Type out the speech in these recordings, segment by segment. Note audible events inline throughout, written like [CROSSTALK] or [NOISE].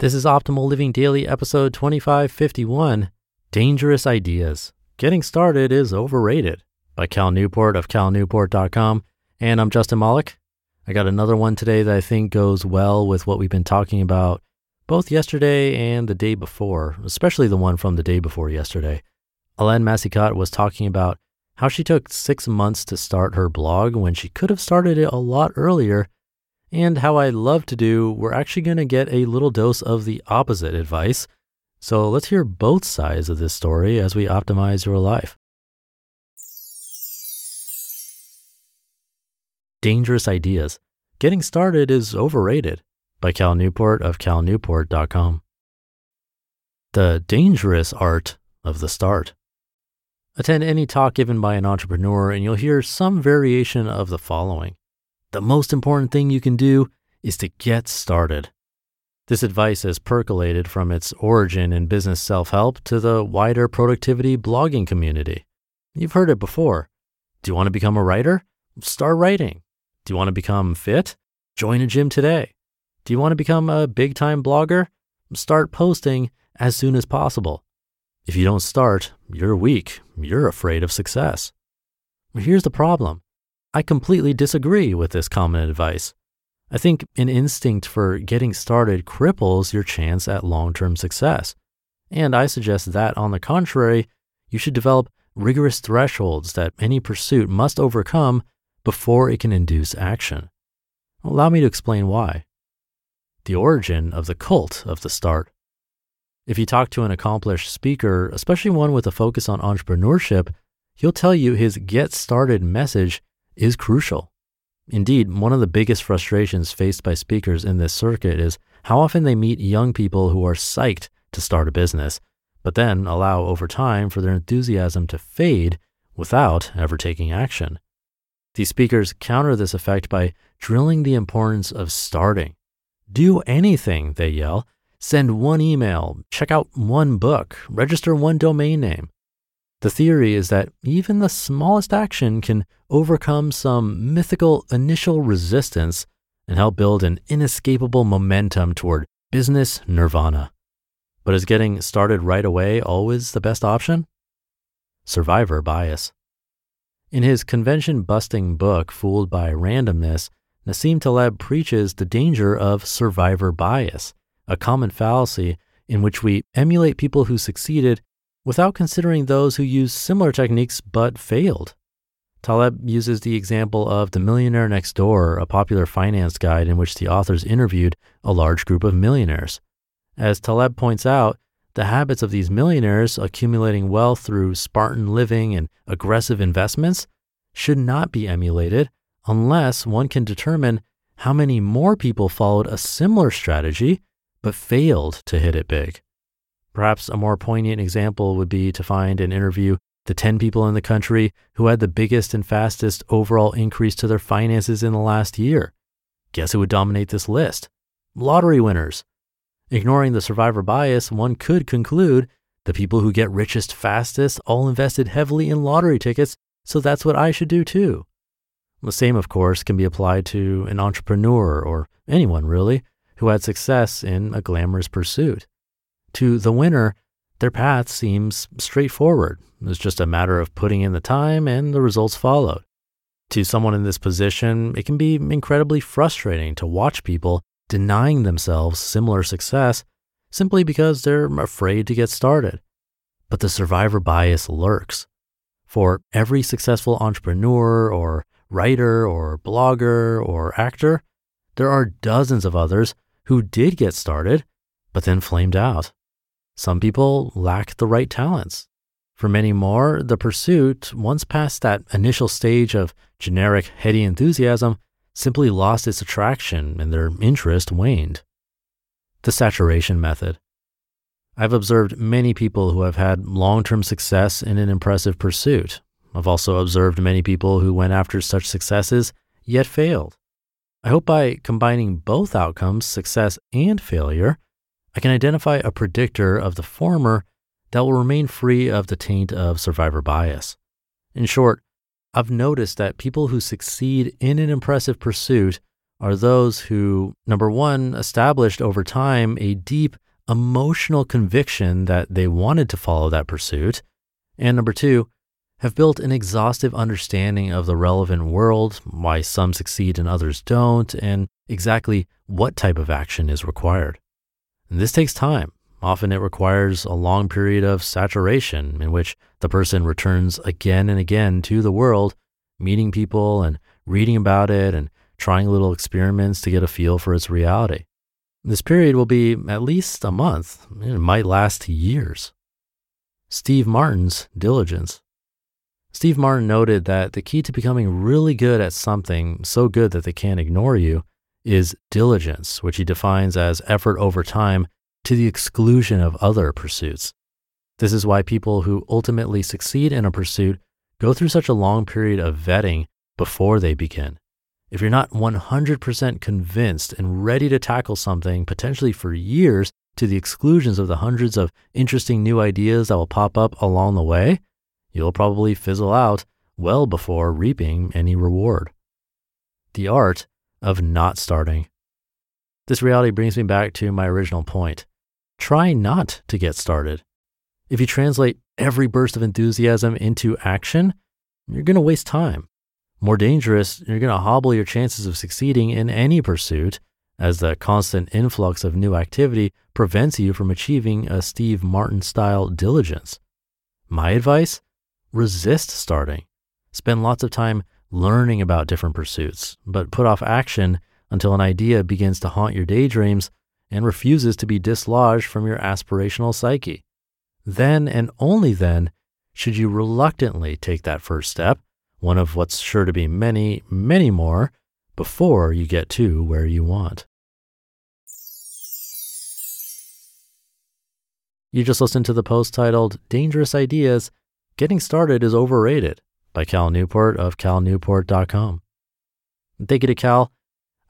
This is Optimal Living Daily, episode 2551 Dangerous Ideas. Getting Started is Overrated by Cal Newport of calnewport.com. And I'm Justin Malik. I got another one today that I think goes well with what we've been talking about both yesterday and the day before, especially the one from the day before yesterday. Alain Massicat was talking about how she took six months to start her blog when she could have started it a lot earlier and how I love to do, we're actually going to get a little dose of the opposite advice. So let's hear both sides of this story as we optimize your life. Dangerous Ideas Getting Started is Overrated by Cal Newport of calnewport.com. The Dangerous Art of the Start. Attend any talk given by an entrepreneur, and you'll hear some variation of the following the most important thing you can do is to get started. This advice has percolated from its origin in business self help to the wider productivity blogging community. You've heard it before. Do you want to become a writer? Start writing. Do you want to become fit? Join a gym today. Do you want to become a big time blogger? Start posting as soon as possible. If you don't start, you're weak. You're afraid of success. Here's the problem I completely disagree with this common advice. I think an instinct for getting started cripples your chance at long term success. And I suggest that, on the contrary, you should develop rigorous thresholds that any pursuit must overcome before it can induce action. Allow me to explain why. The origin of the cult of the start. If you talk to an accomplished speaker, especially one with a focus on entrepreneurship, he'll tell you his get started message is crucial. Indeed, one of the biggest frustrations faced by speakers in this circuit is how often they meet young people who are psyched to start a business, but then allow over time for their enthusiasm to fade without ever taking action. These speakers counter this effect by drilling the importance of starting. Do anything, they yell. Send one email, check out one book, register one domain name. The theory is that even the smallest action can overcome some mythical initial resistance and help build an inescapable momentum toward business nirvana. But is getting started right away always the best option? Survivor bias. In his convention busting book, Fooled by Randomness, Nassim Taleb preaches the danger of survivor bias, a common fallacy in which we emulate people who succeeded without considering those who used similar techniques but failed. Taleb uses the example of The Millionaire Next Door, a popular finance guide in which the authors interviewed a large group of millionaires. As Taleb points out, the habits of these millionaires accumulating wealth through Spartan living and aggressive investments should not be emulated unless one can determine how many more people followed a similar strategy but failed to hit it big. Perhaps a more poignant example would be to find and interview the 10 people in the country who had the biggest and fastest overall increase to their finances in the last year. Guess who would dominate this list? Lottery winners. Ignoring the survivor bias, one could conclude the people who get richest fastest all invested heavily in lottery tickets, so that's what I should do too. The same, of course, can be applied to an entrepreneur or anyone really who had success in a glamorous pursuit. To the winner, their path seems straightforward. It's just a matter of putting in the time and the results followed. To someone in this position, it can be incredibly frustrating to watch people denying themselves similar success simply because they're afraid to get started. But the survivor bias lurks. For every successful entrepreneur or writer or blogger or actor, there are dozens of others who did get started, but then flamed out. Some people lack the right talents. For many more, the pursuit, once past that initial stage of generic heady enthusiasm, simply lost its attraction and their interest waned. The saturation method. I've observed many people who have had long term success in an impressive pursuit. I've also observed many people who went after such successes yet failed. I hope by combining both outcomes, success and failure, I can identify a predictor of the former that will remain free of the taint of survivor bias. In short, I've noticed that people who succeed in an impressive pursuit are those who, number one, established over time a deep emotional conviction that they wanted to follow that pursuit, and number two, have built an exhaustive understanding of the relevant world, why some succeed and others don't, and exactly what type of action is required. And this takes time. Often it requires a long period of saturation in which the person returns again and again to the world, meeting people and reading about it and trying little experiments to get a feel for its reality. This period will be at least a month. It might last years. Steve Martin's diligence. Steve Martin noted that the key to becoming really good at something, so good that they can't ignore you, is diligence, which he defines as effort over time to the exclusion of other pursuits. This is why people who ultimately succeed in a pursuit go through such a long period of vetting before they begin. If you're not 100% convinced and ready to tackle something potentially for years to the exclusions of the hundreds of interesting new ideas that will pop up along the way, you'll probably fizzle out well before reaping any reward. The art of not starting. This reality brings me back to my original point. Try not to get started. If you translate every burst of enthusiasm into action, you're going to waste time. More dangerous, you're going to hobble your chances of succeeding in any pursuit as the constant influx of new activity prevents you from achieving a Steve Martin style diligence. My advice resist starting. Spend lots of time learning about different pursuits, but put off action until an idea begins to haunt your daydreams and refuses to be dislodged from your aspirational psyche. Then and only then should you reluctantly take that first step, one of what's sure to be many, many more, before you get to where you want. You just listened to the post titled Dangerous Ideas Getting Started is Overrated by Cal Newport of calnewport.com. Thank you to Cal.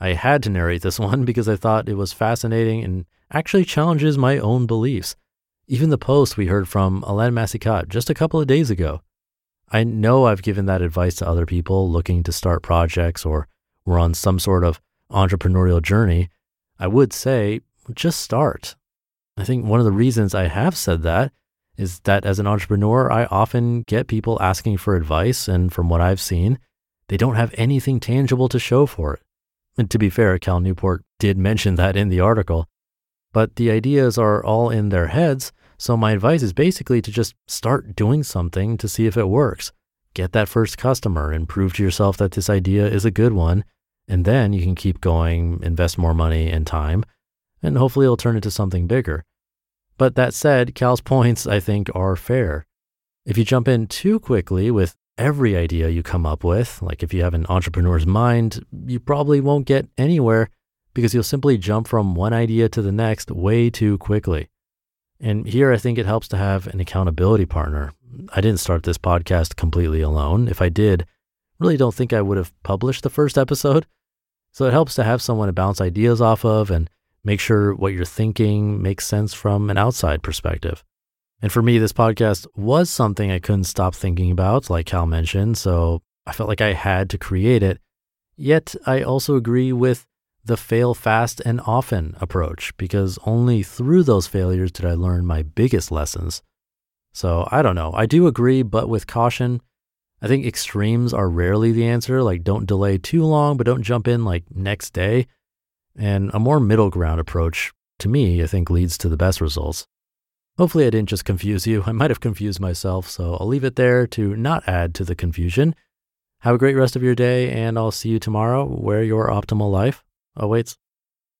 I had to narrate this [LAUGHS] one because I thought it was fascinating and actually challenges my own beliefs. Even the post we heard from Alain Massicat just a couple of days ago. I know I've given that advice to other people looking to start projects or were on some sort of entrepreneurial journey. I would say just start. I think one of the reasons I have said that is that as an entrepreneur, I often get people asking for advice. And from what I've seen, they don't have anything tangible to show for it. And to be fair, Cal Newport did mention that in the article. But the ideas are all in their heads. So my advice is basically to just start doing something to see if it works. Get that first customer and prove to yourself that this idea is a good one. And then you can keep going, invest more money and time, and hopefully it'll turn into something bigger. But that said, Cal's points, I think, are fair. If you jump in too quickly with every idea you come up with, like if you have an entrepreneur's mind, you probably won't get anywhere because you'll simply jump from one idea to the next way too quickly. And here I think it helps to have an accountability partner. I didn't start this podcast completely alone. If I did, really don't think I would have published the first episode. So it helps to have someone to bounce ideas off of and make sure what you're thinking makes sense from an outside perspective. And for me, this podcast was something I couldn't stop thinking about, like Cal mentioned. So I felt like I had to create it. Yet I also agree with the fail fast and often approach because only through those failures did I learn my biggest lessons. So I don't know. I do agree, but with caution. I think extremes are rarely the answer. Like, don't delay too long, but don't jump in like next day. And a more middle ground approach, to me, I think leads to the best results. Hopefully, I didn't just confuse you. [LAUGHS] I might have confused myself, so I'll leave it there to not add to the confusion. Have a great rest of your day, and I'll see you tomorrow where your optimal life awaits.